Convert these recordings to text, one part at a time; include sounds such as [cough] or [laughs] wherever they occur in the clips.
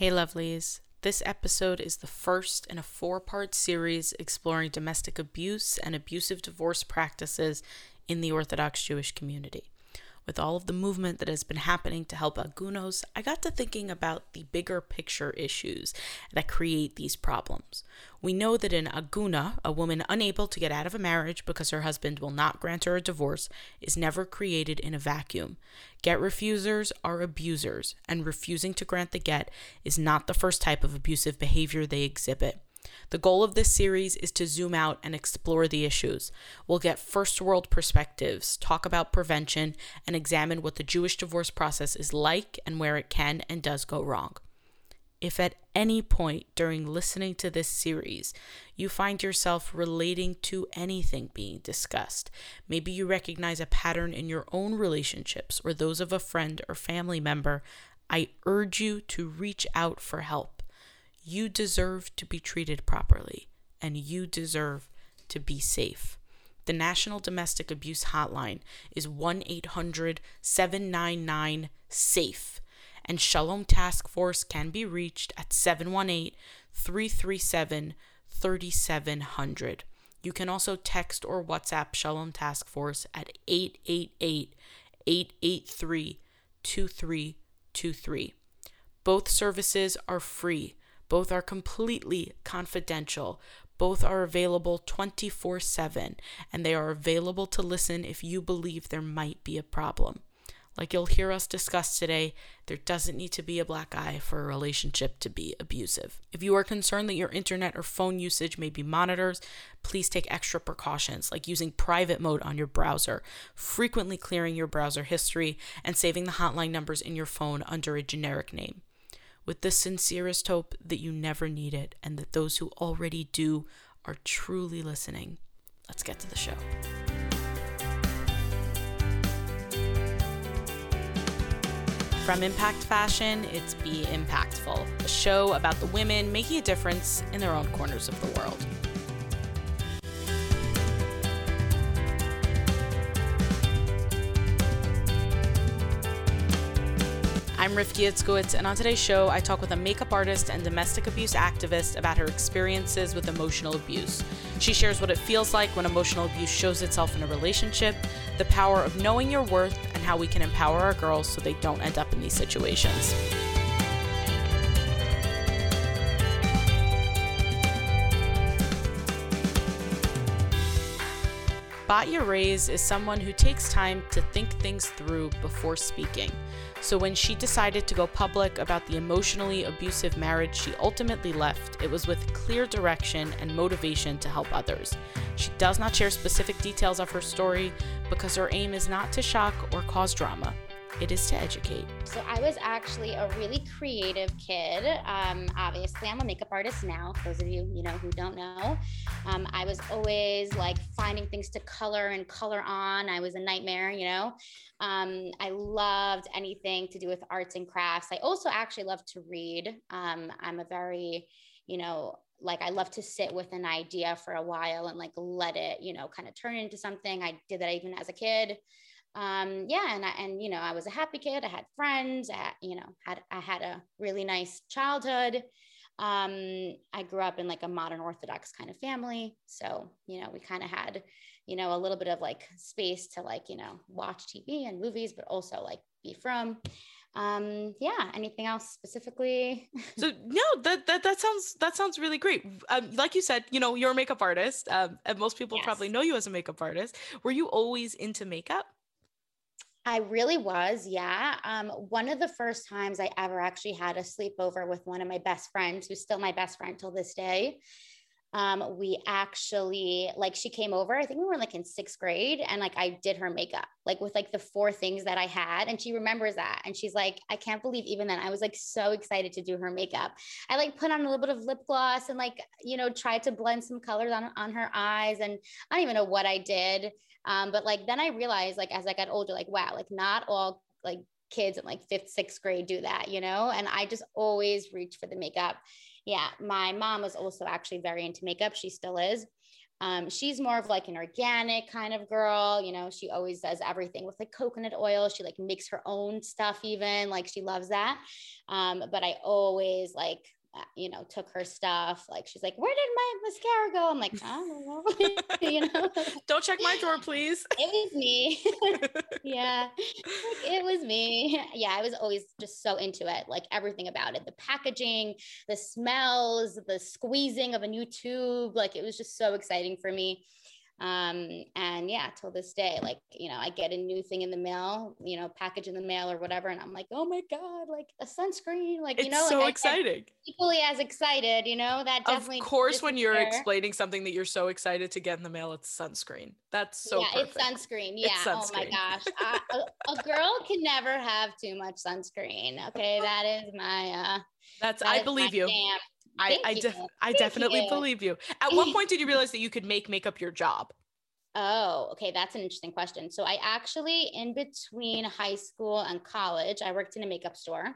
Hey, lovelies. This episode is the first in a four part series exploring domestic abuse and abusive divorce practices in the Orthodox Jewish community with all of the movement that has been happening to help agunos, I got to thinking about the bigger picture issues that create these problems. We know that an aguna, a woman unable to get out of a marriage because her husband will not grant her a divorce, is never created in a vacuum. Get refusers are abusers, and refusing to grant the get is not the first type of abusive behavior they exhibit. The goal of this series is to zoom out and explore the issues. We'll get first world perspectives, talk about prevention, and examine what the Jewish divorce process is like and where it can and does go wrong. If at any point during listening to this series you find yourself relating to anything being discussed, maybe you recognize a pattern in your own relationships or those of a friend or family member, I urge you to reach out for help. You deserve to be treated properly, and you deserve to be safe. The National Domestic Abuse Hotline is 1 800 799 SAFE, and Shalom Task Force can be reached at 718 337 3700. You can also text or WhatsApp Shalom Task Force at 888 883 2323. Both services are free. Both are completely confidential. Both are available 24 7, and they are available to listen if you believe there might be a problem. Like you'll hear us discuss today, there doesn't need to be a black eye for a relationship to be abusive. If you are concerned that your internet or phone usage may be monitored, please take extra precautions like using private mode on your browser, frequently clearing your browser history, and saving the hotline numbers in your phone under a generic name with the sincerest hope that you never need it and that those who already do are truly listening. Let's get to the show. From Impact Fashion, it's Be Impactful, a show about the women making a difference in their own corners of the world. I'm Rifki Itzkowitz, and on today's show, I talk with a makeup artist and domestic abuse activist about her experiences with emotional abuse. She shares what it feels like when emotional abuse shows itself in a relationship, the power of knowing your worth, and how we can empower our girls so they don't end up in these situations. Batya Reyes is someone who takes time to think things through before speaking. So when she decided to go public about the emotionally abusive marriage she ultimately left, it was with clear direction and motivation to help others. She does not share specific details of her story because her aim is not to shock or cause drama it is to educate. So I was actually a really creative kid. Um, obviously, I'm a makeup artist now. Those of you, you know, who don't know, um, I was always like finding things to color and color on. I was a nightmare, you know. Um, I loved anything to do with arts and crafts. I also actually love to read. Um, I'm a very, you know, like I love to sit with an idea for a while and like let it, you know, kind of turn into something. I did that even as a kid um yeah and I, and you know i was a happy kid i had friends I, you know had i had a really nice childhood. Um i grew up in like a modern orthodox kind of family so you know we kind of had you know a little bit of like space to like you know watch tv and movies but also like be frum. Um yeah anything else specifically? [laughs] So no that that that sounds that sounds really great. Um, like you said you know you're a makeup artist um, and most people yes. probably know you as a makeup artist. Were you always into makeup I really was, yeah. Um, one of the first times I ever actually had a sleepover with one of my best friends, who's still my best friend till this day. Um, we actually like she came over. I think we were like in sixth grade, and like I did her makeup, like with like the four things that I had, and she remembers that, and she's like, I can't believe even then I was like so excited to do her makeup. I like put on a little bit of lip gloss and like you know tried to blend some colors on on her eyes, and I don't even know what I did. Um, but like then I realized like as I got older, like wow, like not all like kids in like fifth, sixth grade do that, you know? And I just always reach for the makeup. Yeah. My mom was also actually very into makeup. She still is. Um, she's more of like an organic kind of girl. You know, she always does everything with like coconut oil. She like makes her own stuff, even like she loves that. Um, but I always like Uh, you know, took her stuff. Like she's like, "Where did my mascara go?" I'm like, "I don't know." [laughs] you know, [laughs] don't check my drawer, please. it was me. [laughs] yeah, like, it was me. Yeah, I was always just so into it. Like everything about it, the packaging, the smells, the squeezing of a new tube. Like it was just so exciting for me um and yeah till this day like you know i get a new thing in the mail you know package in the mail or whatever and i'm like oh my god like a sunscreen like it's you know so like, exciting equally as excited you know that definitely of course when you're explaining something that you're so excited to get in the mail it's sunscreen that's so yeah perfect. it's sunscreen yeah it's sunscreen. oh my gosh [laughs] I, a, a, girl can never have too much sunscreen okay that is my uh that's that i believe you. I I, def- I definitely you. believe you. At what point [clears throat] did you realize that you could make makeup your job? Oh, okay. That's an interesting question. So I actually, in between high school and college, I worked in a makeup store.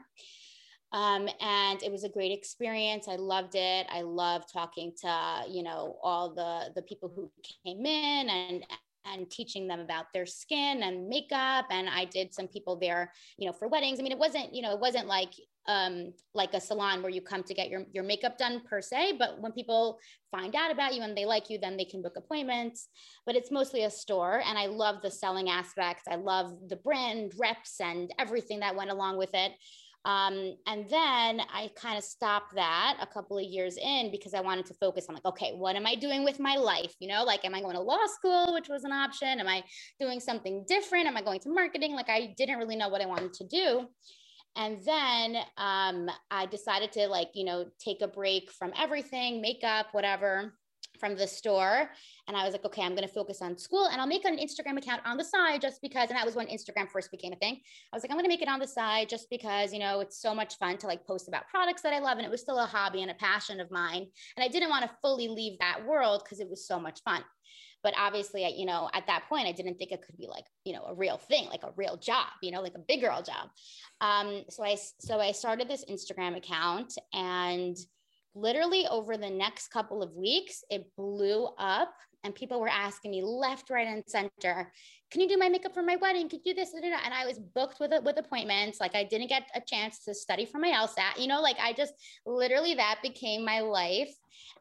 Um, and it was a great experience. I loved it. I loved talking to, you know, all the, the people who came in and, and teaching them about their skin and makeup. And I did some people there, you know, for weddings. I mean, it wasn't, you know, it wasn't like um, like a salon where you come to get your, your makeup done per se. But when people find out about you and they like you, then they can book appointments. But it's mostly a store. And I love the selling aspect. I love the brand reps and everything that went along with it. Um, and then I kind of stopped that a couple of years in because I wanted to focus on like, okay, what am I doing with my life? You know, like, am I going to law school, which was an option? Am I doing something different? Am I going to marketing? Like, I didn't really know what I wanted to do. And then um, I decided to like, you know, take a break from everything, makeup, whatever, from the store. And I was like, okay, I'm going to focus on school and I'll make an Instagram account on the side just because. And that was when Instagram first became a thing. I was like, I'm going to make it on the side just because, you know, it's so much fun to like post about products that I love. And it was still a hobby and a passion of mine. And I didn't want to fully leave that world because it was so much fun but obviously you know at that point i didn't think it could be like you know a real thing like a real job you know like a big girl job. Um, so i so i started this instagram account and literally over the next couple of weeks it blew up and people were asking me left right and center can you do my makeup for my wedding could you do this and i was booked with it with appointments like i didn't get a chance to study for my lsat you know like i just literally that became my life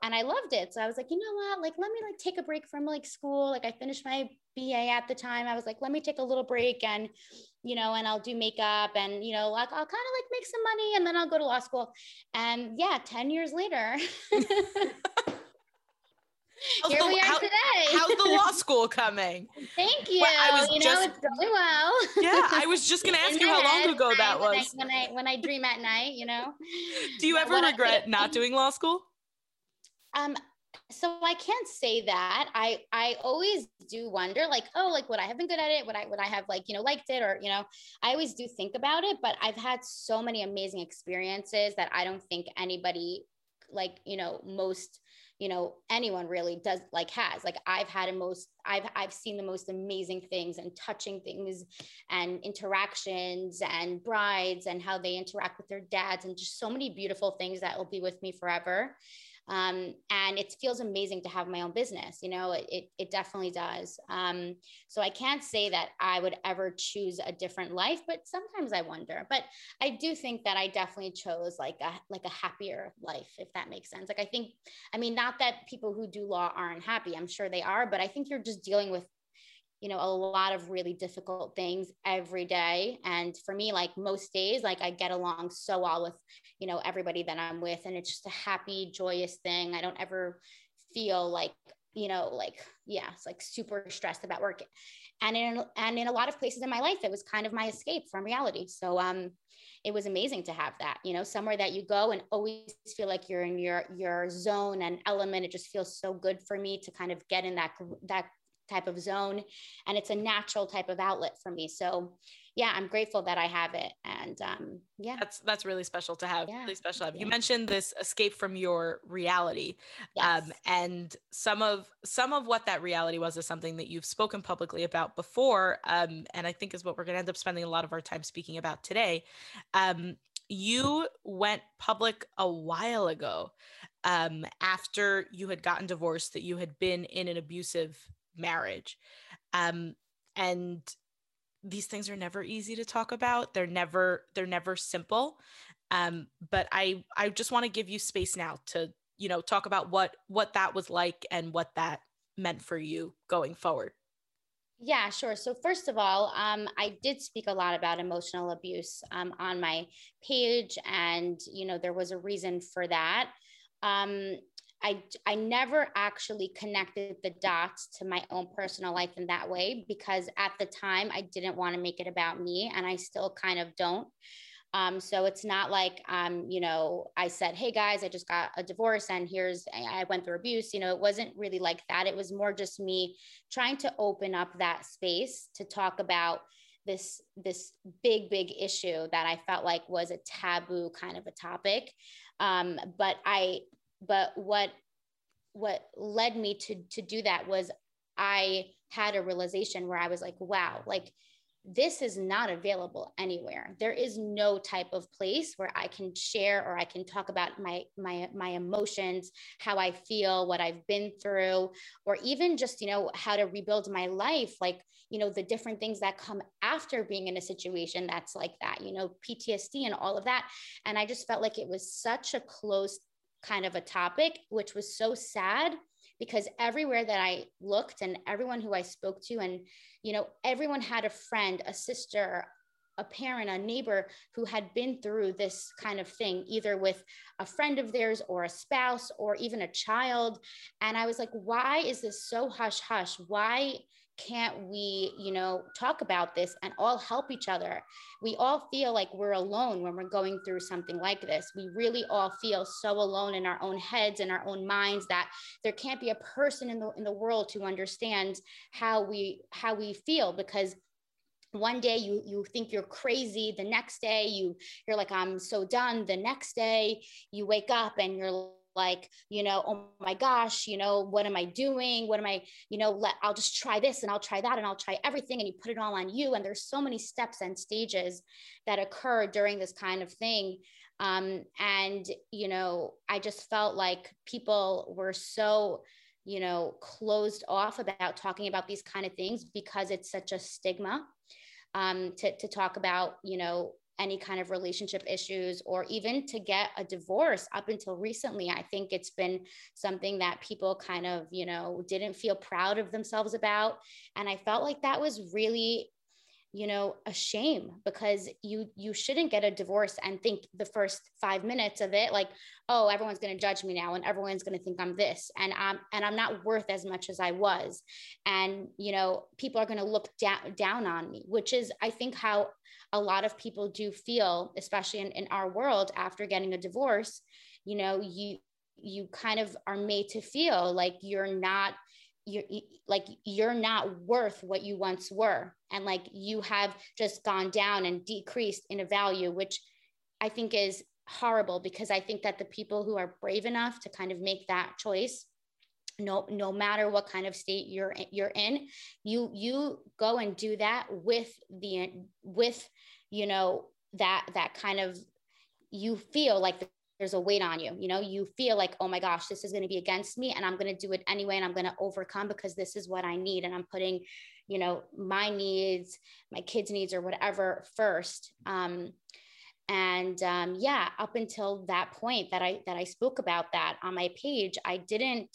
and I loved it. So I was like, you know what? Like, let me like take a break from like school. Like I finished my BA at the time. I was like, let me take a little break and, you know, and I'll do makeup and, you know, like I'll kind of like make some money and then I'll go to law school. And yeah, 10 years later. [laughs] [laughs] Here the, we are how, today. how's the law [laughs] school coming? Thank you. Well, I was you just, know, it's going well. [laughs] yeah, I was just going to ask you how long ago that was. When I, when I, when I dream at night, you know. [laughs] Do you ever regret not doing law school? Um, so I can't say that. I I always do wonder, like, oh, like would I have been good at it? Would I would I have like you know liked it or you know? I always do think about it, but I've had so many amazing experiences that I don't think anybody like you know most you know anyone really does like has. Like i've had a most i've i've seen the most amazing things and touching things and interactions and brides and how they interact with their dads and just so many beautiful things that will be with me forever um, and it feels amazing to have my own business you know it, it, it definitely does. Um, so i can't say that i would ever choose a different life but sometimes i wonder. But i do think that i definitely chose like a like a happier life if that makes sense. Like i think i mean not that people who do law aren't happy i'm sure they are but i think you're just dealing with you know a lot of really difficult things every day. And for me like most days like i get along so well with you know everybody that i'm with and it's just a happy joyous thing. I don't ever feel like you know like yeah it's like super stressed about work. And in and in a lot of places in my life it was kind of my escape from reality. So um it was amazing to have that you know somewhere that you go and always feel like you're in your your zone and element. It just feels so good for me to kind of get in that that type of zone and it's a natural type of outlet for me so yeah i'm grateful that i have it and um yeah that's that's really special to have yeah. really special have. you mentioned this escape from your reality yes. um and some of some of what that reality was is something that you've spoken publicly about before um and i think is what we're going to end up spending a lot of our time speaking about today um you went public a while ago um, after you had gotten divorced that you had been in an abusive marriage. Um, and these things are never easy to talk about. They're never they're never simple. Um, but I I just want to give you space now to you know talk about what what that was like and what that meant for you going forward. Yeah, sure. So first of all, um, I did speak a lot about emotional abuse um, on my page, and you know there was a reason for that. Um, I I never actually connected the dots to my own personal life in that way because at the time I didn't want to make it about me, and I still kind of don't. Um, so it's not like, um, you know, I said, hey guys, I just got a divorce and here's, I went through abuse. You know, it wasn't really like that. It was more just me trying to open up that space to talk about this this big big issue that i felt like was a taboo kind of a topic um, but i but what what led me to to do that was i had a realization where i was like wow like this is not available anywhere. There is no type of place where i can share or i can talk about my my my emotions how i feel what i've been through or even just you know how to rebuild my life like you know the different things that come after being in a situation that's like that you know ptsd and all of that. And i just felt like it was such a close kind of a topic which was so sad because everywhere that I looked and everyone who I spoke to, and, you know, everyone had a friend, a sister, a parent, a neighbor who had been through this kind of thing, either with a friend of theirs or a spouse or even a child. And I was like, why is this so hush hush? Why can't we, you know, talk about this and all help each other? We all feel like we're alone when we're going through something like this. We really all feel so alone in our own heads and our own minds that there can't be a person in the in the world to understand how we how we feel because one day you you think you're crazy the next day you you're like i'm so done. The next day you wake up and you're like you know oh my gosh you know what am i doing? What am i you know let i'll just try this and i'll try that and i'll try everything. And you put it all on you. And there's so many steps and stages that occur during this kind of thing. Um, and you know i just felt like people were so you know closed off about talking about these kind of things because it's such a stigma um, to, to talk about you know any kind of relationship issues or even to get a divorce. Up until recently i think it's been something that people kind of you know didn't feel proud of themselves about. And i felt like that was really you know a shame because you you shouldn't get a divorce and think the first 5 minutes of it like oh everyone's going to judge me now and everyone's going to think I'm this and I'm and I'm not worth as much as I was. And you know people are going to look down down on me which is I think how a lot of people do feel especially in, in our world after getting a divorce. You know you you kind of are made to feel like you're not you're like you're not worth what you once were. And like you have just gone down and decreased in a value which i think is horrible because i think that the people who are brave enough to kind of make that choice no no matter what kind of state you're you're in you you go and do that with the with you know that that kind of you feel like there's a weight on you you know you feel like oh my gosh this is going to be against me and i'm going to do it anyway and i'm going to overcome because this is what i need and i'm putting you know my needs my kids needs or whatever first. Um, and um, yeah up until that point that i that i spoke about that on my page i didn't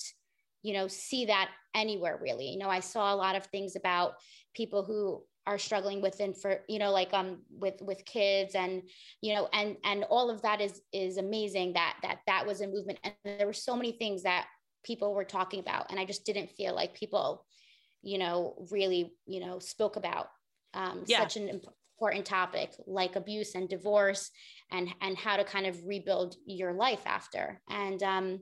you know see that anywhere really. You know i saw a lot of things about people who are struggling with and for you know like um with with kids and you know and and all of that is is amazing that that that was a movement and there were so many things that people were talking about and i just didn't feel like people you know really you know spoke about um, yeah. such an important topic like abuse and divorce and and how to kind of rebuild your life after and um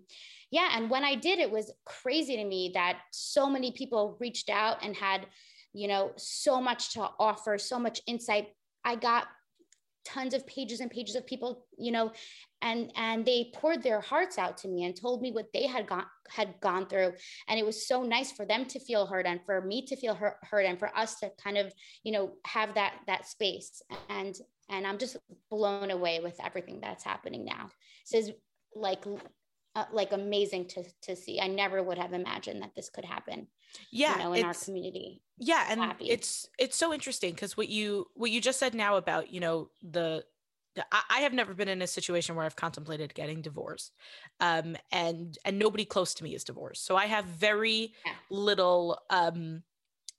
yeah and when i did it was crazy to me that so many people reached out and had you know, so much to offer, so much insight. I got tons of pages and pages of people you know and and they poured their hearts out to me and told me what they had gone had gone through. And it was so nice for them to feel heard and for me to feel heard, and for us to kind of you know have that that space. And and i'm just blown away with everything that's happening now. This is like uh, like amazing to to see. I never would have imagined that this could happen yeah you know in our community yeah and Happy. it's it's so interesting because what you what you just said now about you know the I have never been in a situation where I've contemplated getting divorced, um, and and nobody close to me is divorced, so I have very yeah. little um,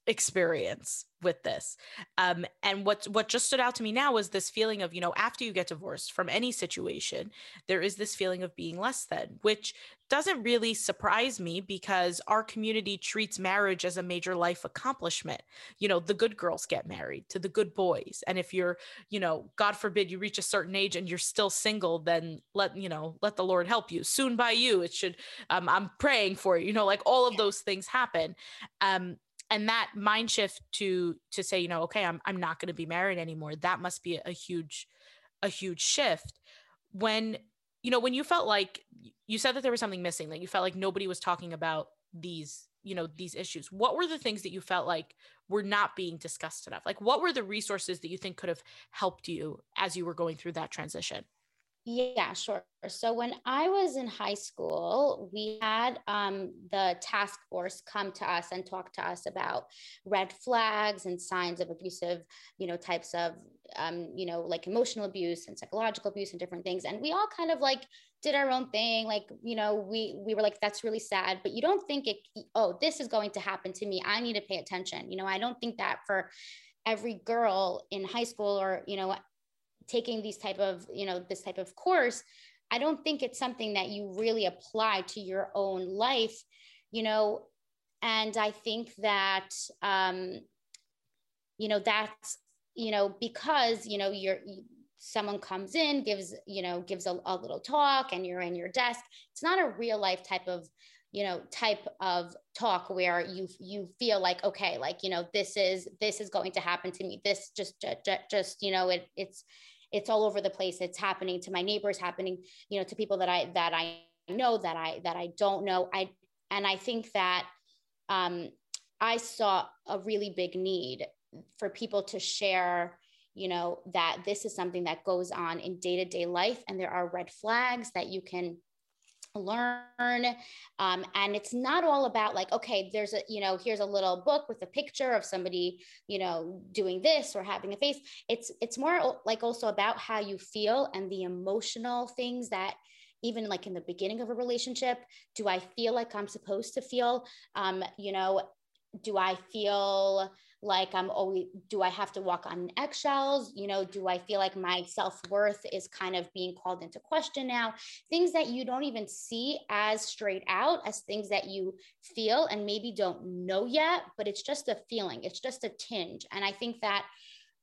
experience with this. Um, and what what just stood out to me now was this feeling of, you know, after you get divorced from any situation, there is this feeling of being less than, which doesn't really surprise me because our community treats marriage as a major life accomplishment. You know, the good girls get married to the good boys. And if you're, you know, God forbid you reach a certain age and you're still single, then let, you know, let the Lord help you. Soon by you, it should, um, I'm praying for you, you know, like all of those things happen. Um, and that mind shift to to say you know okay i'm, I'm not going to be married anymore that must be a huge a huge shift. When you know when you felt like you said that there was something missing that you felt like nobody was talking about these you know these issues what were the things that you felt like were not being discussed enough? Like what were the resources that you think could have helped you as you were going through that transition yeah, sure. So when I was in high school, we had um, the task force come to us and talk to us about red flags and signs of abusive, you know, types of, um, you know, like emotional abuse and psychological abuse and different things. And we all kind of like did our own thing. Like, you know, we we were like, that's really sad. But you don't think it. Oh, this is going to happen to me. I need to pay attention. You know, I don't think that for every girl in high school or you know taking these type of you know this type of course i don't think it's something that you really apply to your own life you know? And i think that um you know that's you know because you know you're someone comes in gives you know gives a, a little talk and you're in your desk it's not a real life type of you know type of talk where you you feel like okay like you know this is this is going to happen to me. This just just, just you know it it's it's all over the place. It's happening to my neighbors happening you know to people that i that i know that i that i don't know. I and i think that um, i saw a really big need for people to share you know that this is something that goes on in day-to-day life and there are red flags that you can learn um, and it's not all about like okay there's a you know here's a little book with a picture of somebody you know doing this or having a face. It's it's more like also about how you feel and the emotional things that even like in the beginning of a relationship do i feel like i'm supposed to feel? Um, you know do i feel like i'm always do i have to walk on eggshells? You know do i feel like my self-worth is kind of being called into question now? Things that you don't even see as straight out as things that you feel and maybe don't know yet but it's just a feeling it's just a tinge. And i think that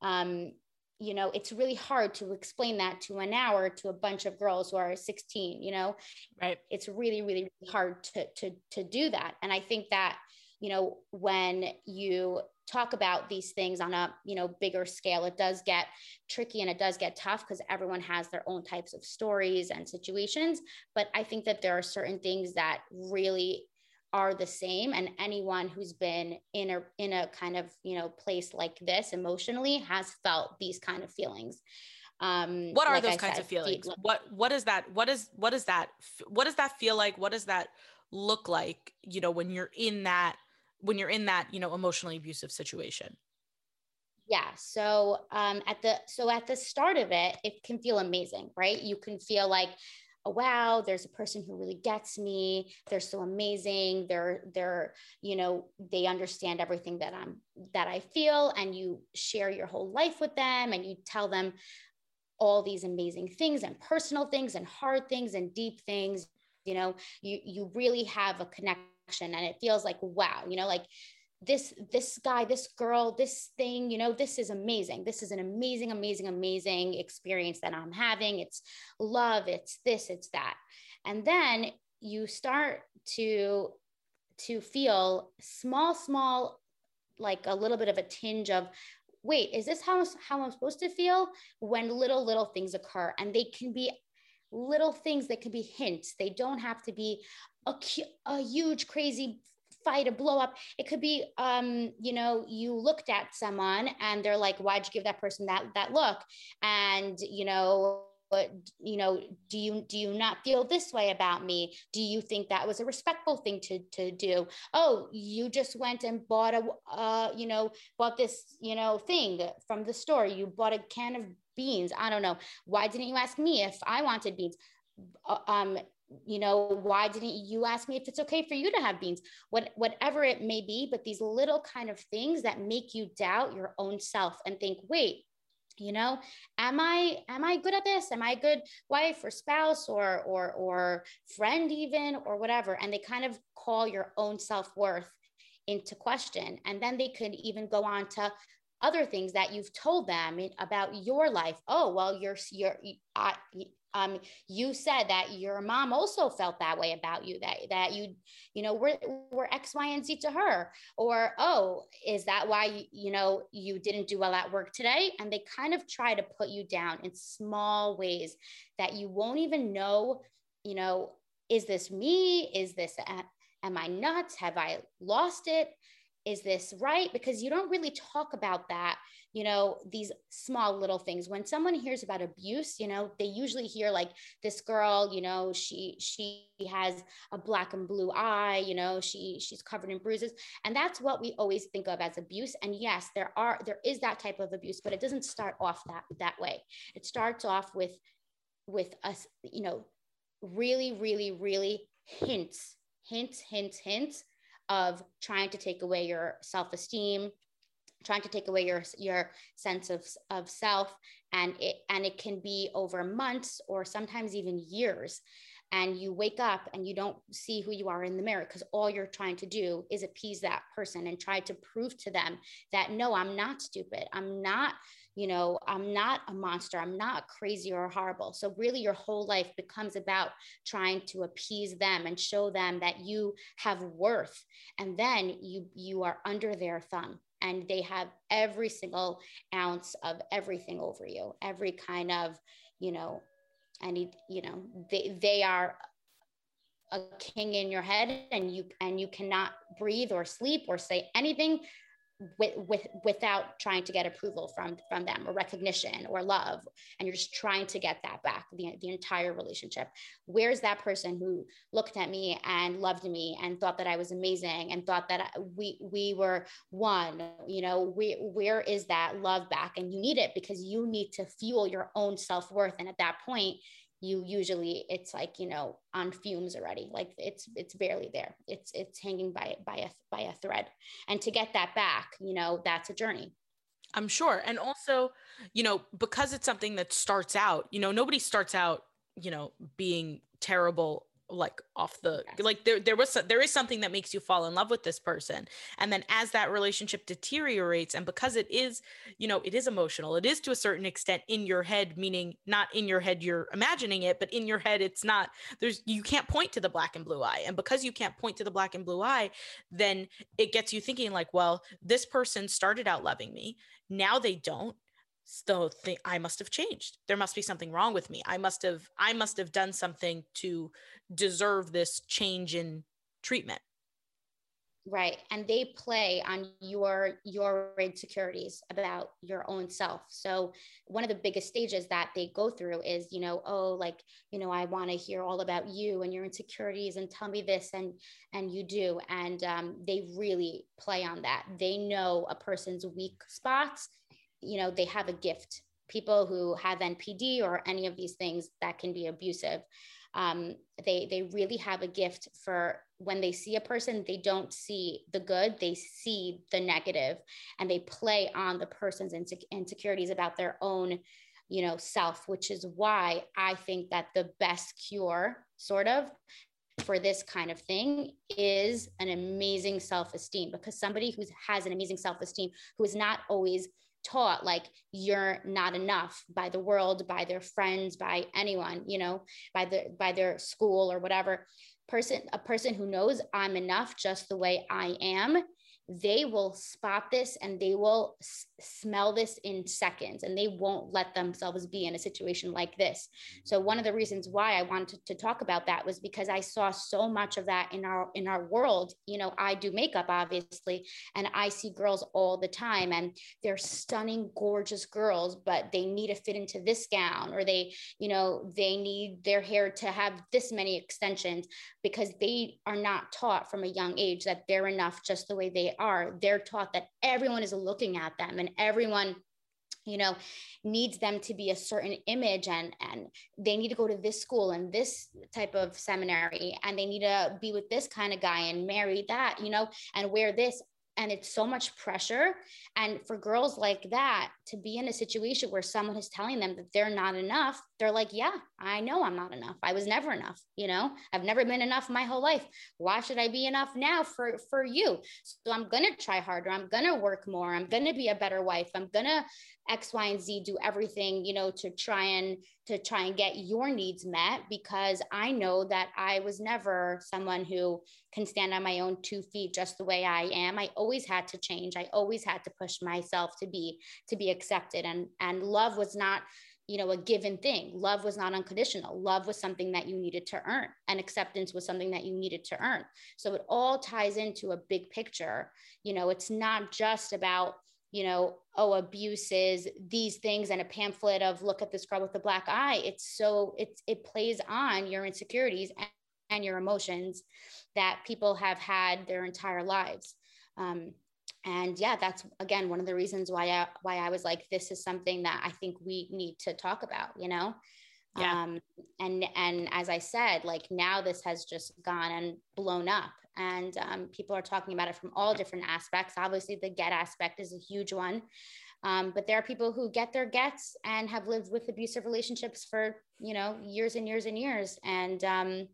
um you know it's really hard to explain that to an hour to a bunch of girls who are 16 you know? Right. It's really really hard to to to do that. And i think that you know when you talk about these things on a you know bigger scale. It does get tricky and it does get tough because everyone has their own types of stories and situations but i think that there are certain things that really are the same and anyone who's been in a in a kind of you know place like this emotionally has felt these kind of feelings. Um what are like those I kinds said, of feelings? what what is that what is what is that what does that feel like? What does that look like you know when you're in that when you're in that you know emotionally abusive situation? Yeah. So um at the so at the start of it it can feel amazing right? You can feel like oh, wow there's a person who really gets me. They're so amazing. They're they're you know they understand everything that i'm that i feel and you share your whole life with them and you tell them all these amazing things and personal things and hard things and deep things. You know you you really have a connection and it feels like wow you know like this this guy this girl this thing you know this is amazing. This is an amazing amazing amazing experience that i'm having. It's love it's this it's that. And then you start to to feel small small like a little bit of a tinge of wait, is this how, how I'm supposed to feel? When little, little things occur? And they can be little things that can be hints. They don't have to be a, a huge, crazy fight, a blow up. It could be, um, you know, you looked at someone and they're like, why'd you give that person that, that look? And, you know, but you know do you do you not feel this way about me? Do you think that was a respectful thing to to do? Oh you just went and bought a uh, you know bought this you know thing from the store. You bought a can of beans. I don't know. Why didn't you ask me if i wanted beans? Uh, um you know why didn't you ask me if it's okay for you to have beans? What whatever it may be but these little kind of things that make you doubt your own self and think wait you know? Am i am i good at this? Am i a good wife or spouse or or or friend even or whatever? And they kind of call your own self-worth into question. And then they could even go on to other things that you've told them about your life. Oh well you're you're I, um, you said that your mom also felt that way about you that that you you know we're, we're x y and z to her. Or oh is that why you, know you didn't do well at work today? And they kind of try to put you down in small ways that you won't even know you know is this me? Is this am i nuts? Have i lost it is this right? Because you don't really talk about that you know these small little things. When someone hears about abuse you know they usually hear like this girl you know she she has a black and blue eye you know she she's covered in bruises. And that's what we always think of as abuse. And yes there are there is that type of abuse but it doesn't start off that that way. It starts off with with us you know really really really hints hints hints hints of trying to take away your self-esteem trying to take away your your sense of, of self. And it and it can be over months or sometimes even years and you wake up and you don't see who you are in the mirror because all you're trying to do is appease that person and try to prove to them that no i'm not stupid. I'm not you know i'm not a monster. I'm not crazy or horrible. So really your whole life becomes about trying to appease them and show them that you have worth and then you you are under their thumb and they have every single ounce of everything over you every kind of you know any you know they they are a king in your head and you and you cannot breathe or sleep or say anything with, with without trying to get approval from from them or recognition or love. And you're just trying to get that back the, the entire relationship. Where's that person who looked at me and loved me and thought that i was amazing and thought that we we were one? You know we, where is that love back? And you need it because you need to fuel your own self-worth. And at that point you usually it's like you know on fumes already like it's it's barely there. It's it's hanging by by a by a thread. And to get that back you know that's a journey. I'm sure. And also you know because it's something that starts out you know nobody starts out you know being terrible like off the like there there was there is something that makes you fall in love with this person. And then as that relationship deteriorates and because it is you know it is emotional it is to a certain extent in your head meaning not in your head you're imagining it but in your head it's not there's you can't point to the black and blue eye. And because you can't point to the black and blue eye then it gets you thinking like well this person started out loving me. Now they don't still think I must have changed. There must be something wrong with me. I must have I must have done something to deserve this change in treatment. Right. And they play on your your insecurities about your own self. So one of the biggest stages that they go through is, you know, oh, like, you know, I want to hear all about you and your insecurities and tell me this and and you do. And um, they really play on that. They know a person's weak spots you know they have a gift. People who have npd or any of these things that can be abusive um, they they really have a gift for when they see a person they don't see the good they see the negative and they play on the person's insecurities about their own you know self which is why i think that the best cure sort of for this kind of thing is an amazing self-esteem because somebody who has an amazing self-esteem who is not always taught like you're not enough by the world by their friends by anyone you know by the by their school or whatever. Person a person who knows i'm enough just the way i am they will spot this and they will s- smell this in seconds and they won't let themselves be in a situation like this. So one of the reasons why i wanted to talk about that was because i saw so much of that in our in our world. You know i do makeup obviously and i see girls all the time and they're stunning gorgeous girls but they need to fit into this gown or they you know they need their hair to have this many extensions because they are not taught from a young age that they're enough just the way they are they're taught that everyone is looking at them and everyone you know needs them to be a certain image and and they need to go to this school and this type of seminary and they need to be with this kind of guy and marry that you know and wear this and it's so much pressure. And for girls like that to be in a situation where someone is telling them that they're not enough they're like yeah i know i'm not enough. I was never enough you know? I've never been enough my whole life. Why should i be enough now for for you? So i'm to try harder. I'm to work more. I'm to be a better wife. I'm to x y and z do everything you know to try and to try and get your needs met because i know that i was never someone who can stand on my own two feet just the way i am. I always had to change. I always had to push myself to be to be accepted. And and love was not you know a given thing. Love was not unconditional. Love was something that you needed to earn and acceptance was something that you needed to earn. So it all ties into a big picture. You know it's not just about you know oh abuses, these things and a pamphlet of look at this girl with the black eye. It's so it's it plays on your insecurities and, and your emotions that people have had their entire lives. Um, and yeah that's again one of the reasons why I, why I was like this is something that I think we need to talk about you know? Yeah. um and and as I said like now this has just gone and blown up and um, people are talking about it from all different aspects. Obviously the get aspect is a huge one. Um, but there are people who get their gets and have lived with abusive relationships for you know years and years and years. And um,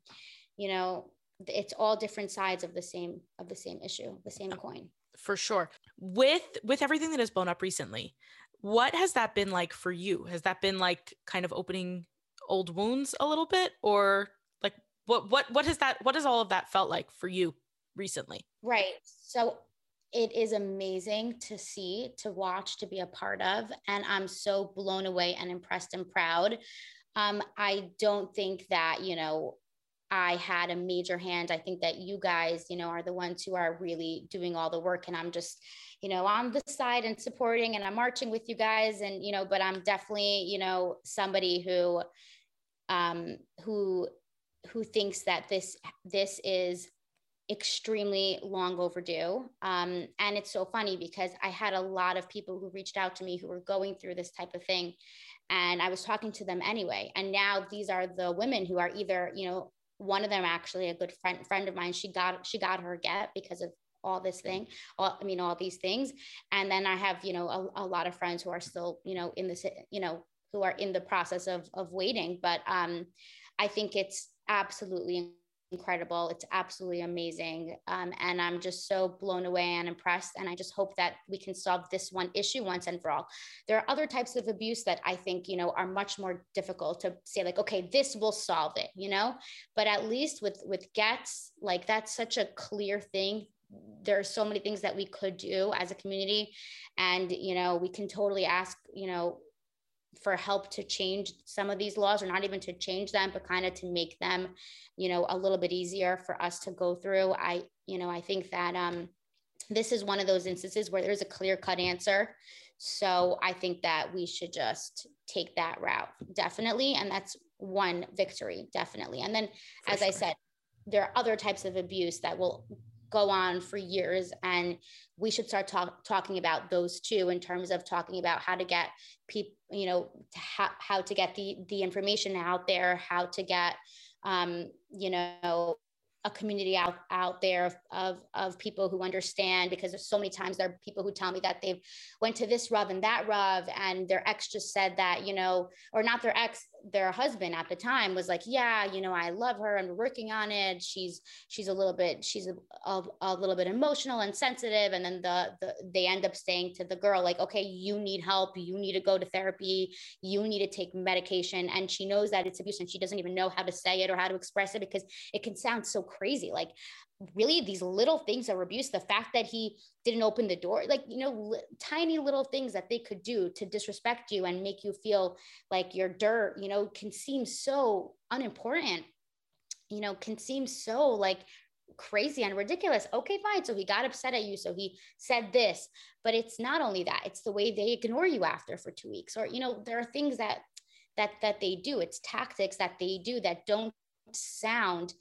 you know it's all different sides of the same of the same issue the same coin. For sure. With with everything that has blown up recently, what has that been like for you? Has that been like kind of opening old wounds a little bit or what what what has that what has all of that felt like for you recently? Right. So it is amazing to see, to watch, to be a part of. And I'm so blown away and impressed and proud. Um, I don't think that, you know, I had a major hand. I think that you guys, you know, are the ones who are really doing all the work. And I'm just, you know, on the side and supporting and I'm marching with you guys. And, you know, but I'm definitely, you know, somebody who, um, who, who thinks that this, this is extremely long overdue. Um, and it's so funny because I had a lot of people who reached out to me who were going through this type of thing. And I was talking to them anyway. And now these are the women who are either, you know, one of them actually a good friend friend of mine she got she got her get because of all this thing all i mean all these things and then i have you know a, a lot of friends who are still you know in this you know who are in the process of of waiting but um i think it's absolutely incredible. It's absolutely amazing. Um, and I'm just so blown away and impressed. And I just hope that we can solve this one issue once and for all. There are other types of abuse that I think, you know, are much more difficult to say like, okay, this will solve it, you know, but at least with, with gets like, that's such a clear thing there are so many things that we could do as a community and you know we can totally ask you know for help to change some of these laws or not even to change them but kind of to make them you know a little bit easier for us to go through. I you know i think that um this is one of those instances where there's a clear cut answer. So i think that we should just take that route definitely and that's one victory definitely. And then for as sure. i said there are other types of abuse that will go on for years and we should start talk, talking about those too in terms of talking about how to get people you know ha- how to get the the information out there how to get um, you know a community out out there of, of, of people who understand because there's so many times there are people who tell me that they've went to this Rav and that Rav and their ex just said that you know or not their ex their husband at the time was like yeah you know I love her. And we're working on it. She's she's a little bit she's a, a, a little bit emotional and sensitive. And then the, the they end up saying to the girl like okay you need help. You need to go to therapy. You need to take medication. And she knows that it's abuse and she doesn't even know how to say it or how to express it because it can sound so crazy. Like really these little things of abuse the fact that he didn't open the door like you know li- tiny little things that they could do to disrespect you and make you feel like you're dirt you know can seem so unimportant you know can seem so like crazy and ridiculous. Okay fine. So he got upset at you. So he said this but it's not only that. It's the way they ignore you after for two weeks or you know there are things that that that they do. It's tactics that they do that don't sound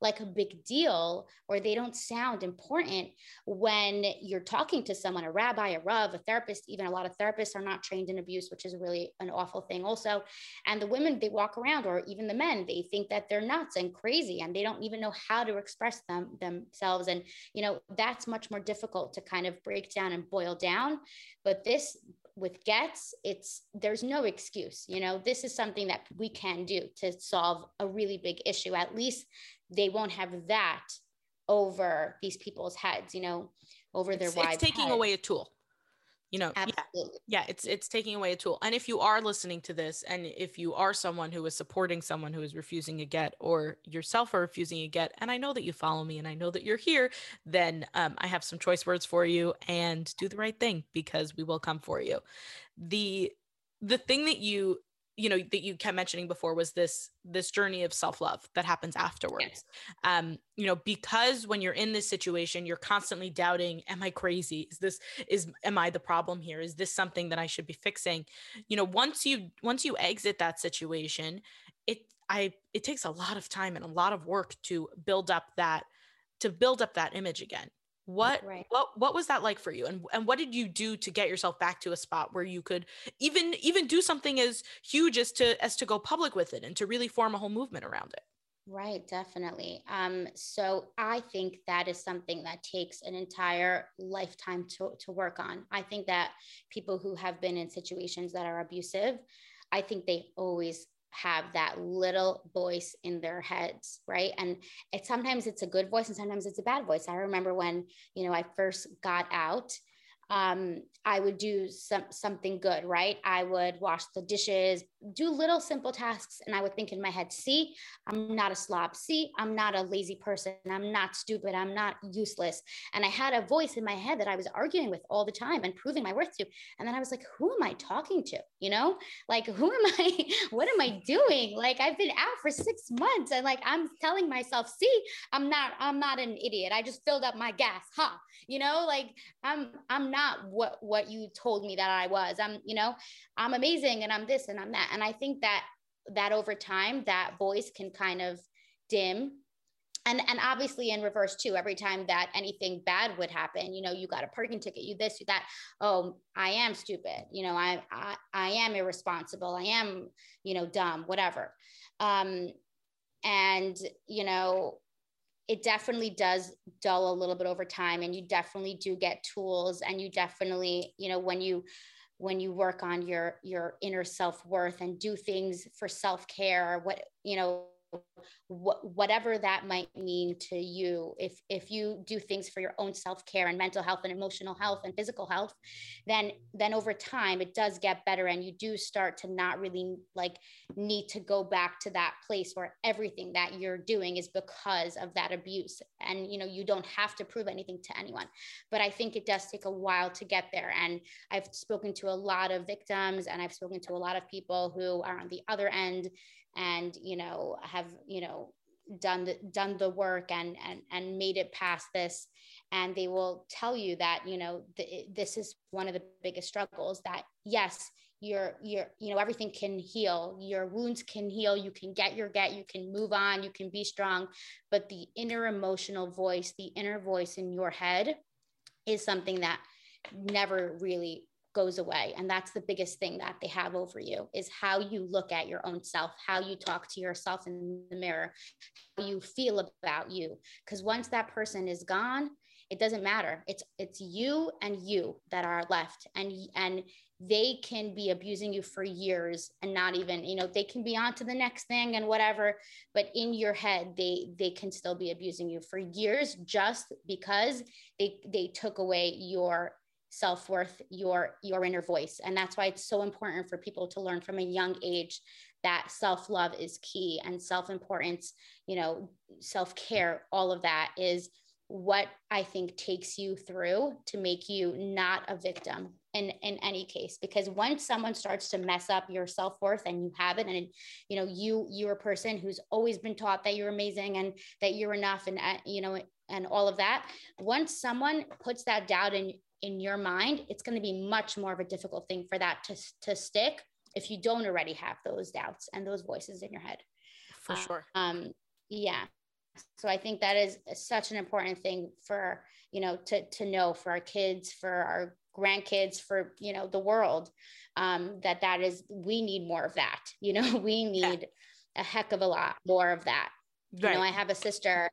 like a big deal or they don't sound important when you're talking to someone a rabbi a rav a therapist even a lot of therapists are not trained in abuse which is really an awful thing also. And the women they walk around or even the men they think that they're nuts and crazy and they don't even know how to express them themselves. And you know that's much more difficult to kind of break down and boil down. But this with gets it's there's no excuse you know this is something that we can do to solve a really big issue at least they won't have that over these people's heads, you know, over their it's, wives. It's taking heads. away a tool. You know, Absolutely. yeah, yeah, it's it's taking away a tool. And if you are listening to this, and if you are someone who is supporting someone who is refusing a get, or yourself are refusing a get, and I know that you follow me, and I know that you're here, then um, I have some choice words for you. And do the right thing because we will come for you. The the thing that you you know that you kept mentioning before was this this journey of self-love that happens afterwards. Yes. um you know because when you're in this situation you're constantly doubting am i crazy? Is this is am i the problem here? Is this something that i should be fixing? You know once you once you exit that situation it i it takes a lot of time and a lot of work to build up that to build up that image again what right. what what was that like for you? And and what did you do to get yourself back to a spot where you could even even do something as huge as to as to go public with it and to really form a whole movement around it? Right definitely. Um so i think that is something that takes an entire lifetime to to work on. I think that people who have been in situations that are abusive i think they always have that little voice in their heads right and it sometimes it's a good voice and sometimes it's a bad voice i remember when you know i first got out um, I would do some something good, right? I would wash the dishes, do little simple tasks, and I would think in my head, "See, I'm not a slob. See, I'm not a lazy person. I'm not stupid. I'm not useless." And I had a voice in my head that I was arguing with all the time and proving my worth to. And then I was like, "Who am I talking to? You know, like [laughs] who am I? what am I doing? Like I've been out for six months, and like I'm telling myself, "See, I'm not. I'm not an idiot. I just filled up my gas, huh? You know, like I'm. I'm not." not what what you told me that I was. I'm, you know, I'm amazing and I'm this and I'm that. And I think that that over time that voice can kind of dim. And and obviously in reverse too every time that anything bad would happen you know you got a parking ticket you this you that. Oh i am stupid. You know i i, I am irresponsible. I am you know dumb whatever. Um and you know it definitely does dull a little bit over time. And you definitely do get tools. And you definitely you know when you when you work on your your inner self-worth and do things for self-care what you know wh- whatever that might mean to you. If if you do things for your own self-care and mental health and emotional health and physical health then then over time it does get better and you do start to not really like need to go back to that place where everything that you're doing is because of that abuse. And you know you don't have to prove anything to anyone. But i think it does take a while to get there. And i've spoken to a lot of victims and i've spoken to a lot of people who are on the other end and you know have you know done the done the work and and and made it past this. And they will tell you that you know the, this is one of the biggest struggles that yes your your you know everything can heal. Your wounds can heal. You can get your get. You can move on. You can be strong. But the inner emotional voice the inner voice in your head is something that never really goes away and that's the biggest thing that they have over you is how you look at your own self how you talk to yourself in the mirror how you feel about you. Because once that person is gone it doesn't matter. It's it's you and you that are left and and they can be abusing you for years and not even you know they can be on to the next thing and whatever but in your head they they can still be abusing you for years just because they they took away your self-worth your your inner voice and that's why it's so important for people to learn from a young age that self-love is key and self-importance you know self-care all of that is what I think takes you through to make you not a victim in, in any case. Because once someone starts to mess up your self-worth and you have it, and you know, you you're a person who's always been taught that you're amazing and that you're enough and uh, you know, and all of that. Once someone puts that doubt in in your mind, it's going to be much more of a difficult thing for that to, to stick if you don't already have those doubts and those voices in your head. For sure. Um, yeah so i think that is such an important thing for you know to to know for our kids for our grandkids for you know the world um, that that is we need more of that you know [laughs] we need yeah. a heck of a lot more of that right. you know i have a sister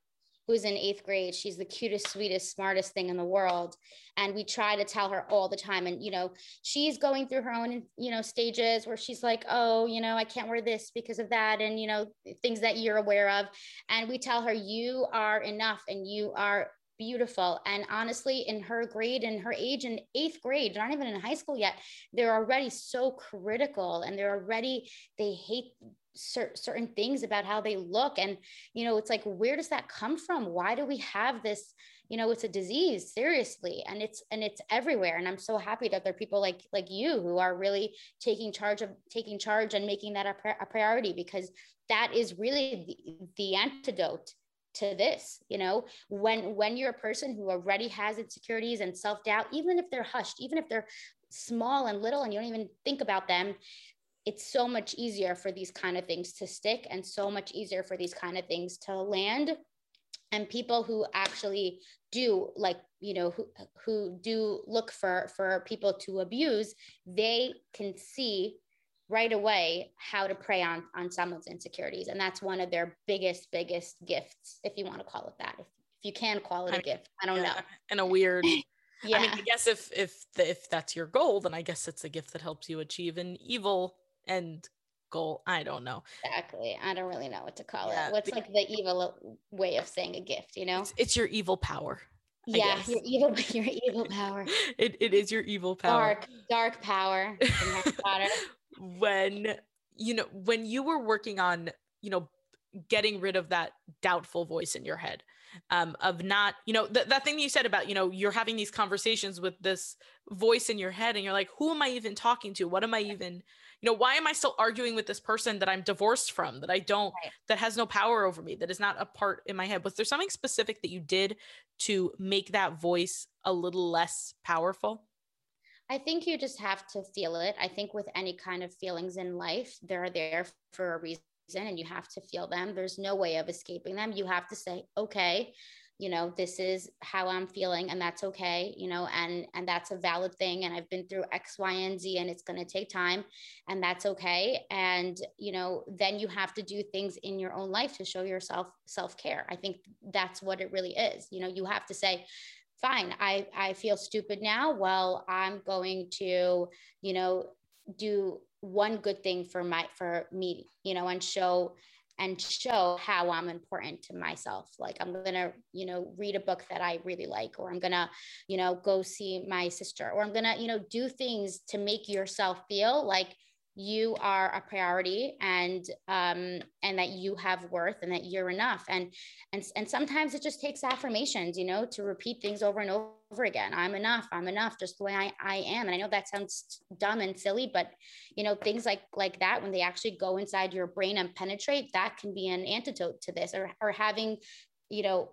who's in eighth grade. She's the cutest, sweetest, smartest thing in the world. And we try to tell her all the time. And, you know, she's going through her own, you know, stages where she's like, oh, you know, I can't wear this because of that. And, you know, things that you're aware of. And we tell her, you are enough and you are beautiful. And honestly, in her grade and her age in eighth grade, not even in high school yet, they're already so critical and they're already, they hate cer- certain things about how they look and you know it's like where does that come from? Why do we have this you know it's a disease seriously and it's and it's everywhere and i'm so happy that there are people like like you who are really taking charge of taking charge and making that a, a priority because that is really the, the antidote to this you know? When when you're a person who already has insecurities and self-doubt even if they're hushed even if they're small and little and you don't even think about them it's so much easier for these kind of things to stick and so much easier for these kind of things to land. And people who actually do like you know who, who do look for for people to abuse they can see right away how to prey on on someone's insecurities. And that's one of their biggest biggest gifts if you want to call it that. If, if you can call it a gift i don't yeah, know. in a weird yeah. I mean, I guess if if the, if that's your goal, then I guess it's a gift that helps you achieve an evil end goal. I don't know. Exactly. I don't really know what to call yeah, it. What's like the evil way of saying a gift, you know? It's, it's your evil power. Yeah, your evil [laughs] your evil power. [laughs] it, it is your evil power. Dark, dark power. [laughs] when you know, when you were working on, you know, getting rid of that doubtful voice in your head um, of not, you know, th- that thing you said about, you know, you're having these conversations with this voice in your head and you're like, who am I even talking to? What am I even, you know, why am I still arguing with this person that I'm divorced from, that I don't, right. that has no power over me, that is not a part in my head? Was there something specific that you did to make that voice a little less powerful? I think you just have to feel it. I think with any kind of feelings in life, they're there for a reason and you have to feel them. There's no way of escaping them. You have to say, okay, you know this is how i'm feeling and that's okay you know and and that's a valid thing and i've been through x y and z and it's going to take time and that's okay and you know then you have to do things in your own life to show yourself self-care. I think that's what it really is you know you have to say fine i i feel stupid now well i'm going to you know do one good thing for my for me you know and show and show how I'm important to myself. Like I'm gonna, you know, read a book that I really like, or I'm gonna, you know, go see my sister, or I'm gonna, you know, do things to make yourself feel like you are a priority and um, and that you have worth and that you're enough. And and and sometimes it just takes affirmations you know to repeat things over and over again. I'm enough i'm enough just the way i, I am. And i know that sounds dumb and silly but you know things like like that when they actually go inside your brain and penetrate that can be an antidote to this. Or or having you know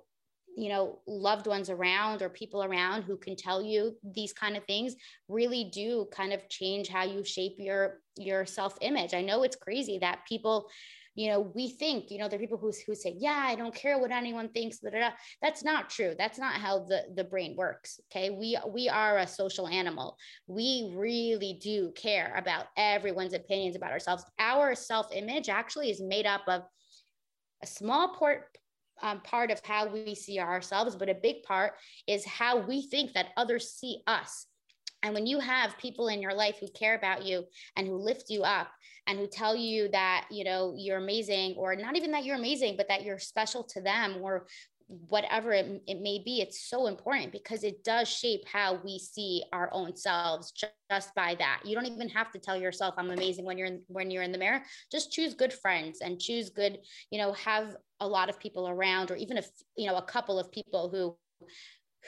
you know loved ones around or people around who can tell you these kind of things really do kind of change how you shape your your self image i know it's crazy that people you know we think you know there are people who, who say yeah i don't care what anyone thinks blah. that's not true. That's not how the the brain works okay? We we are a social animal. We really do care about everyone's opinions about ourselves. Our self image actually is made up of a small port um, part of how we see ourselves, but a big part is how we think that others see us. And when you have people in your life who care about you and who lift you up and who tell you that, you know, you're amazing, or not even that you're amazing, but that you're special to them, or whatever it, it may be it's so important because it does shape how we see our own selves just by that you don't even have to tell yourself i'm amazing when you're in when you're in the mirror just choose good friends and choose good you know have a lot of people around or even if you know a couple of people who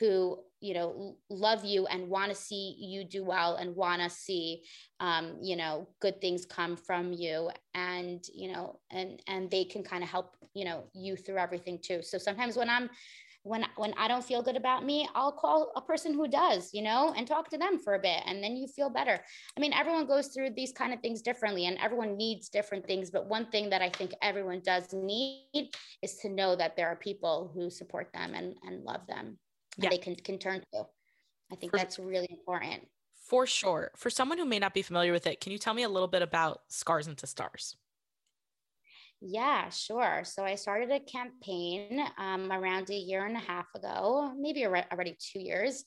who you know love you and want to see you do well and want to see um, you know good things come from you. And you know and and they can kind of help you know you through everything too. So sometimes when i'm when when i don't feel good about me i'll call a person who does you know and talk to them for a bit and then you feel better i mean everyone goes through these kind of things differently and everyone needs different things but one thing that i think everyone does need is to know that there are people who support them and and love them yeah. they can, can turn to. I think for, that's really important. For sure. For someone who may not be familiar with it, can you tell me a little bit about Scars into Stars? Yeah, sure. So I started a campaign um, around a year and a half ago, maybe already two years.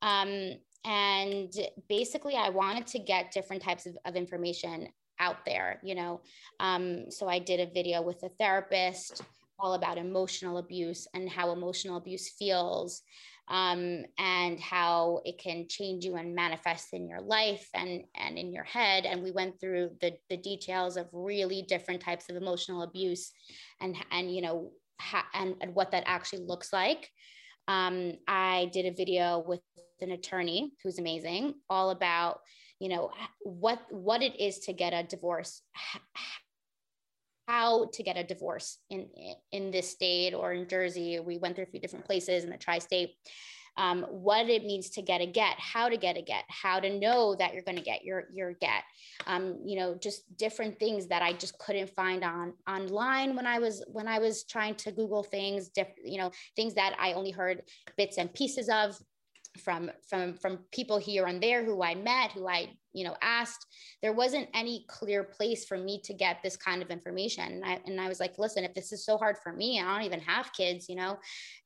Um, and basically, I wanted to get different types of, of information out there, you know. Um, so I did a video with a therapist all about emotional abuse and how emotional abuse feels um, and how it can change you and manifest in your life and, and in your head. And we went through the, the details of really different types of emotional abuse and, and you know, ha- and, and what that actually looks like. Um, I did a video with an attorney who's amazing, all about you know what what it is to get a divorce how to get a divorce in in this state or in Jersey. We went through a few different places in the tri-state. Um, what it means to get a get, how to get a get, how to know that you're going to get your your get. Um, you know, just different things that I just couldn't find on online when I was when I was trying to Google things. Diff, you know, things that I only heard bits and pieces of from from from people here and there who I met, who I you know asked. There wasn't any clear place for me to get this kind of information, and I, and I was like, listen, if this is so hard for me, I don't even have kids, you know,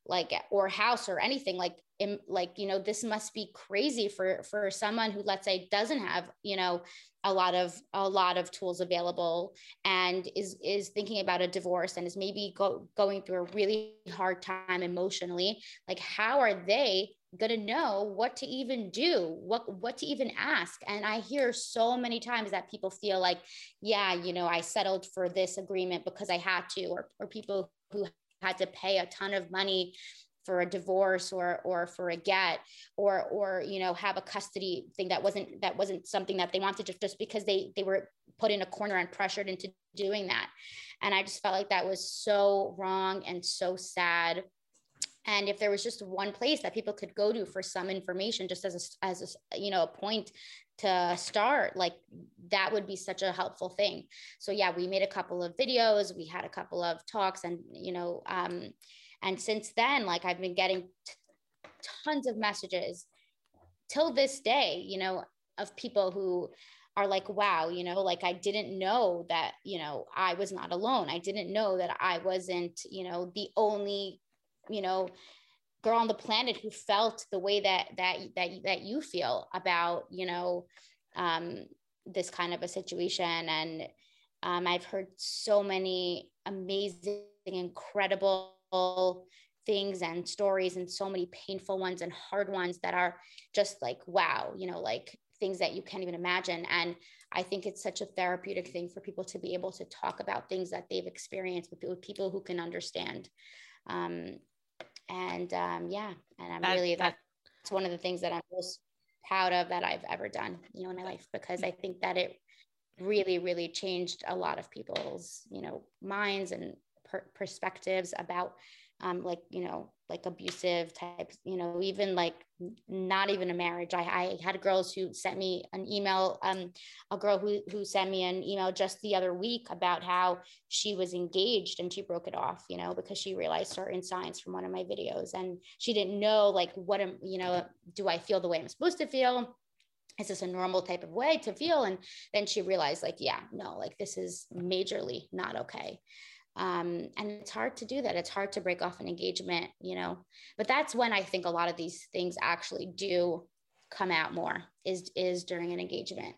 like or house or anything like in, like you know this must be crazy for for someone who let's say doesn't have you know a lot of a lot of tools available and is is thinking about a divorce and is maybe go, going through a really hard time emotionally like how are they going to know what to even do what what to even ask. And i hear so many times that people feel like yeah you know i settled for this agreement because i had to or, or people who had to pay a ton of money for a divorce or or for a get or or you know have a custody thing that wasn't that wasn't something that they wanted just, just because they they were put in a corner and pressured into doing that. And i just felt like that was so wrong and so sad and if there was just one place that people could go to for some information just as a, as a, you know a point to start like that would be such a helpful thing. So yeah we made a couple of videos we had a couple of talks and you know um and since then like i've been getting t- tons of messages till this day you know of people who are like wow you know like i didn't know that you know i was not alone. I didn't know that i wasn't you know the only you know girl on the planet who felt the way that that that that you feel about you know um, this kind of a situation. And um, i've heard so many amazing incredible things and stories and so many painful ones and hard ones that are just like wow you know like things that you can't even imagine. And i think it's such a therapeutic thing for people to be able to talk about things that they've experienced with, with people who can understand. Um, and um, yeah, and I'm that, really that, that's one of the things that I'm most proud of that I've ever done, you know, in my life because I think that it really, really changed a lot of people's, you know, minds and per- perspectives about um, like you know like abusive types you know even like not even a marriage. I, I had girls who sent me an email um, a girl who, who sent me an email just the other week about how she was engaged and she broke it off you know because she realized certain signs from one of my videos. And she didn't know like what am you know do i feel the way i'm supposed to feel? Is this a normal type of way to feel? And then she realized like yeah no like this is majorly not okay um, and it's hard to do that it's hard to break off an engagement you know but that's when i think a lot of these things actually do come out more is is during an engagement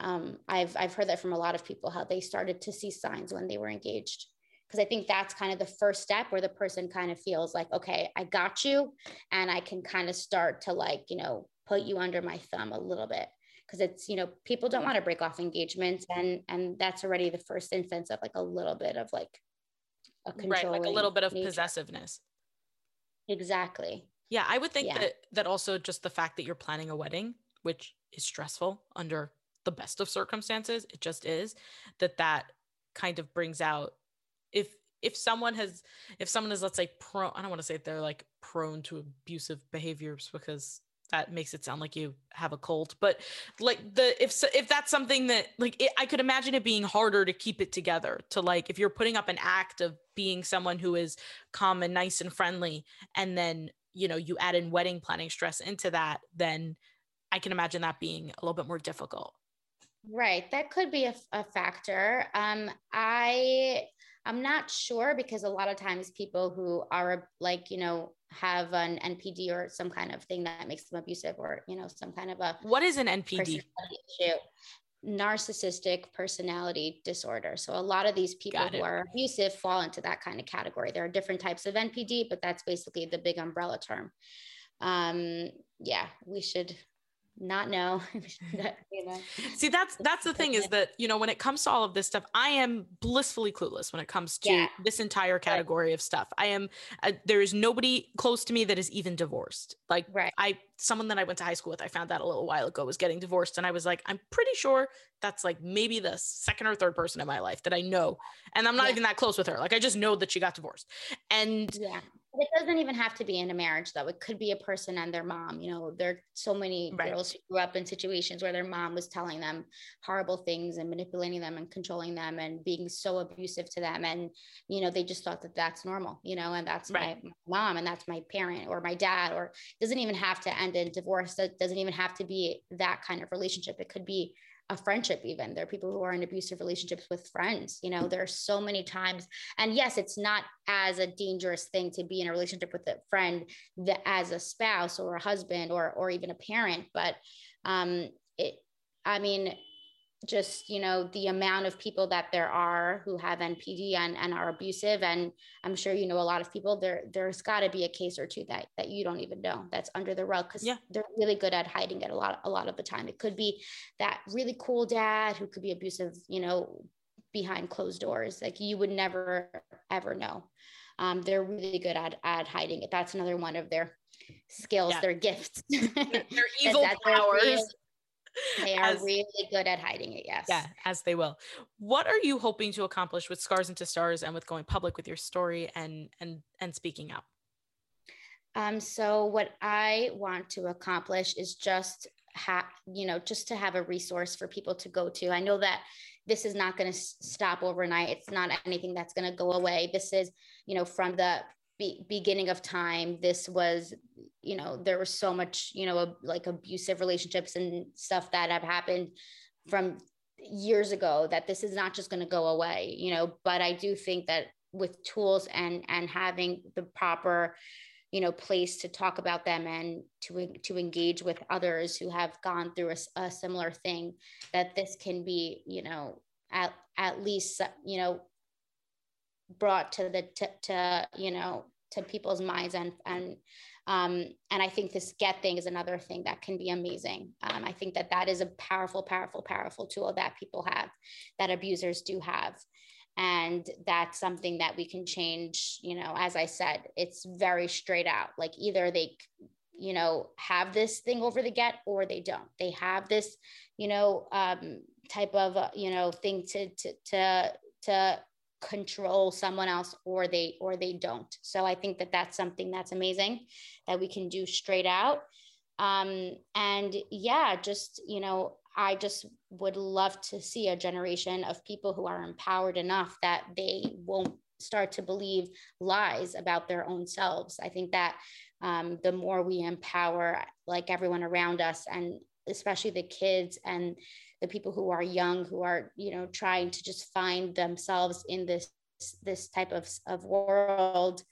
um, I've I've heard that from a lot of people how they started to see signs when they were engaged, because I think that's kind of the first step where the person kind of feels like, okay, I got you. And I can kind of start to like, you know, put you under my thumb a little bit. Cause it's, you know, people don't want to break off engagements. And and that's already the first instance of like a little bit of like a right, like a little bit of nature. possessiveness. Exactly. Yeah. I would think yeah. that that also just the fact that you're planning a wedding, which is stressful under the best of circumstances, it just is, that that kind of brings out if if someone has if someone is let's say prone i don't want to say they're like prone to abusive behaviors because that makes it sound like you have a cult but like the if if that's something that like it, i could imagine it being harder to keep it together to like if you're putting up an act of being someone who is calm and nice and friendly and then you know you add in wedding planning stress into that then i can imagine that being a little bit more difficult. Right that could be a, a factor. Um i I'm not sure because a lot of times people who are like, you know, have an NPD or some kind of thing that makes them abusive or, you know, some kind of a What is an NPD? Issue, narcissistic personality disorder. So a lot of these people who are abusive fall into that kind of category. There are different types of NPD, but that's basically the big umbrella term. Um, yeah, we should not know [laughs] you know see that's that's the thing is [laughs] that you know when it comes to all of this stuff i am blissfully clueless when it comes to yeah. this entire category right. of stuff i am uh, there is nobody close to me that is even divorced like right. i someone that i went to high school with i found that a little while ago was getting divorced and i was like i'm pretty sure that's like maybe the second or third person in my life that i know and i'm not yeah. even that close with her like i just know that she got divorced and yeah it doesn't even have to be in a marriage though it could be a person and their mom you know there are so many right. girls who grew up in situations where their mom was telling them horrible things and manipulating them and controlling them and being so abusive to them and you know they just thought that that's normal you know and that's right. my, my mom and that's my parent or my dad or doesn't even have to end in divorce that doesn't even have to be that kind of relationship it could be a friendship even. There are people who are in abusive relationships with friends you know there are so many times. And yes it's not as a dangerous thing to be in a relationship with a friend that as a spouse or a husband or or even a parent but um it i mean just you know the amount of people that there are who have npd and, and are abusive and i'm sure you know a lot of people there there's got to be a case or two that that you don't even know that's under the rug because yeah. they're really good at hiding it a lot a lot of the time. It could be that really cool dad who could be abusive you know behind closed doors like you would never ever know. Um, they're really good at at hiding it. That's another one of their skills yeah. their gifts. [laughs] Their evil powers they are as, really good at hiding it. Yes. Yeah, as they will. What are you hoping to accomplish with Scars into Stars and with going public with your story and and and speaking out? Um, so what I want to accomplish is just have you know just to have a resource for people to go to. I know that this is not going to stop overnight. It's not anything that's going to go away. This is you know from the be- beginning of time this was you know there was so much you know like abusive relationships and stuff that have happened from years ago that this is not just going to go away you know? But i do think that with tools and and having the proper you know place to talk about them and to to engage with others who have gone through a, a similar thing that this can be you know at at least you know brought to the to, to you know to people's minds and and um, and I think this get thing is another thing that can be amazing. Um, I think that that is a powerful, powerful, powerful tool that people have, that abusers do have, and that's something that we can change. You know, as I said, it's very straight out. Like either they, you know, have this thing over the get, or they don't. They have this, you know, um, type of uh, you know thing to to to to control someone else or they or they don't. So i think that that's something that's amazing that we can do straight out. Um and yeah just you know i just would love to see a generation of people who are empowered enough that they won't start to believe lies about their own selves. I think that um, the more we empower like everyone around us and especially the kids and the people who are young who are you know trying to just find themselves in this this type of, of world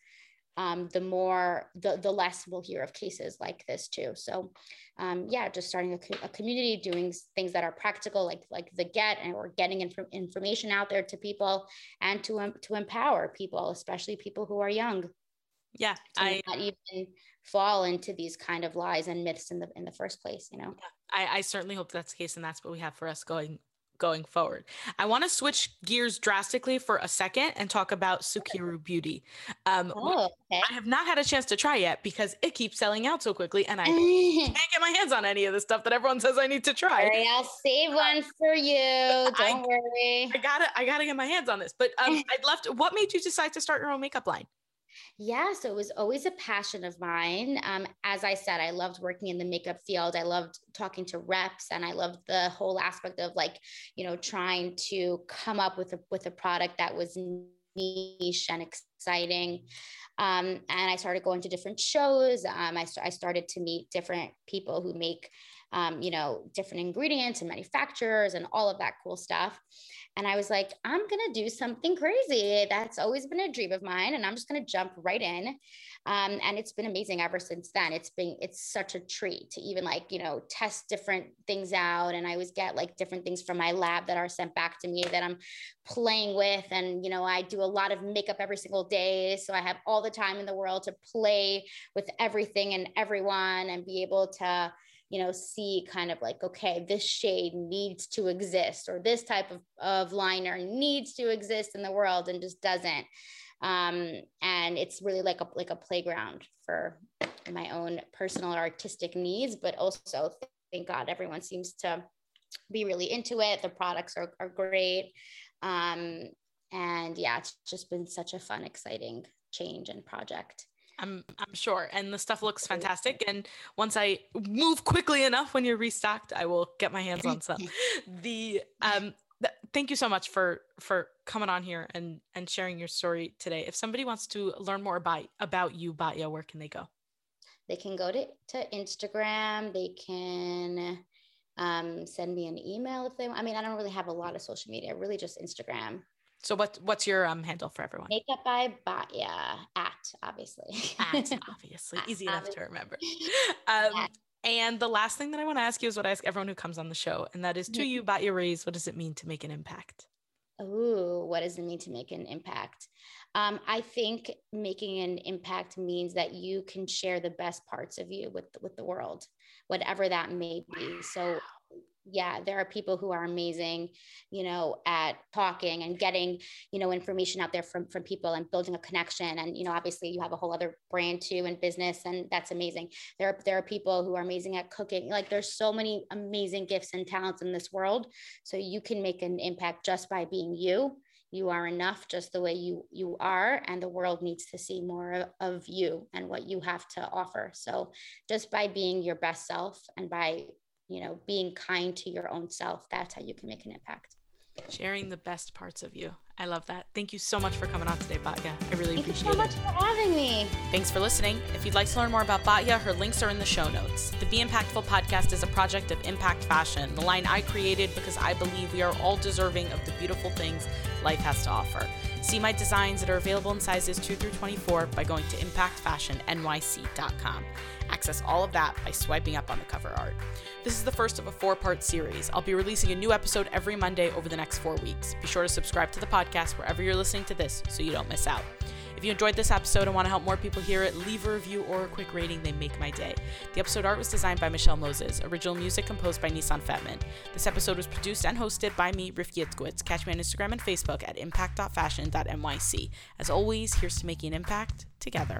um, the more the, the less we'll hear of cases like this too. So um, yeah just starting a, a, community doing things that are practical like like the get and we're getting inf- information out there to people and to um, to empower people especially people who are young. Yeah i not even fall into these kind of lies and myths in the in the first place you know I, I certainly hope that's the case and that's what we have for us going going forward. I want to switch gears drastically for a second and talk about Sukiru Beauty. Um, oh, okay. I have not had a chance to try yet because it keeps selling out so quickly, and I [laughs] can't get my hands on any of the stuff that everyone says I need to try. Right, I'll save one for you. Don't I, worry. I gotta, I gotta get my hands on this. But um, [laughs] I'd love to. What made you decide to start your own makeup line? Yeah, so it was always a passion of mine. Um, as I said, I loved working in the makeup field. I loved talking to reps, and I loved the whole aspect of like, you know, trying to come up with a with a product that was niche and exciting. Um, and I started going to different shows. Um, I, I started to meet different people who make, um, you know, different ingredients and manufacturers and all of that cool stuff. And I was like, I'm going to do something crazy. That's always been a dream of mine. And I'm just going to jump right in. Um, and it's been amazing ever since then. It's been, it's such a treat to even like, you know, test different things out. And I always get like different things from my lab that are sent back to me that I'm playing with. And, you know, I do a lot of makeup every single day. So I have all the time in the world to play with everything and everyone and be able to, you know see kind of like okay this shade needs to exist or this type of, of liner needs to exist in the world and just doesn't. Um, and it's really like a like a playground for my own personal artistic needs but also thank god everyone seems to be really into it. The products are, are great. Um, and yeah it's just been such a fun exciting change and project I'm I'm sure. And the stuff looks fantastic. And once I move quickly enough when you're restocked, I will get my hands on some. [laughs] the um th- thank you so much for for coming on here and and sharing your story today. If somebody wants to learn more about about you, Batya, where can they go? They can go to, to Instagram. They can um, send me an email if they want. I mean, I don't really have a lot of social media, really just Instagram. So what what's your um handle for everyone? Makeup by Batya at obviously. At [laughs] obviously. Easy enough to remember. [laughs] Um, and the last thing that I want to ask you is what I ask everyone who comes on the show, and that is to you, Batya Reyes, what does it mean to make an impact? Oh, what does it mean to make an impact? Um, I think making an impact means that you can share the best parts of you with with the world, whatever that may be. So yeah there are people who are amazing you know at talking and getting you know information out there from from people and building a connection. And you know obviously you have a whole other brand too and business and that's amazing. There are there are people who are amazing at cooking. Like there's so many amazing gifts and talents in this world. So you can make an impact just by being you. You are enough just the way you you are and the world needs to see more of you and what you have to offer. So just by being your best self and by you know being kind to your own self that's how you can make an impact. Sharing the best parts of you. I love that. Thank you so much for coming on today batya. I really appreciate it. thank appreciate you so much for having me. Thanks for listening. If you'd like to learn more about batya her links are in the show notes. The be impactful podcast is a project of impact fashion the line i created because i believe we are all deserving of the beautiful things life has to offer see my designs that are available in sizes 2 through 24 by going to impactfashionnyc.com Access all of that by swiping up on the cover art. This is the first of a four part series. I'll be releasing a new episode every Monday over the next four weeks. Be sure to subscribe to the podcast wherever you're listening to this so you don't miss out. If you enjoyed this episode and want to help more people hear it, leave a review or a quick rating. They make my day. The episode art was designed by Michelle Moses. Original music composed by Nissan Fetman. This episode was produced and hosted by me, Rifki Itzkowitz. Catch me on Instagram and Facebook at impact.fashion.nyc. As always, here's to making an impact together.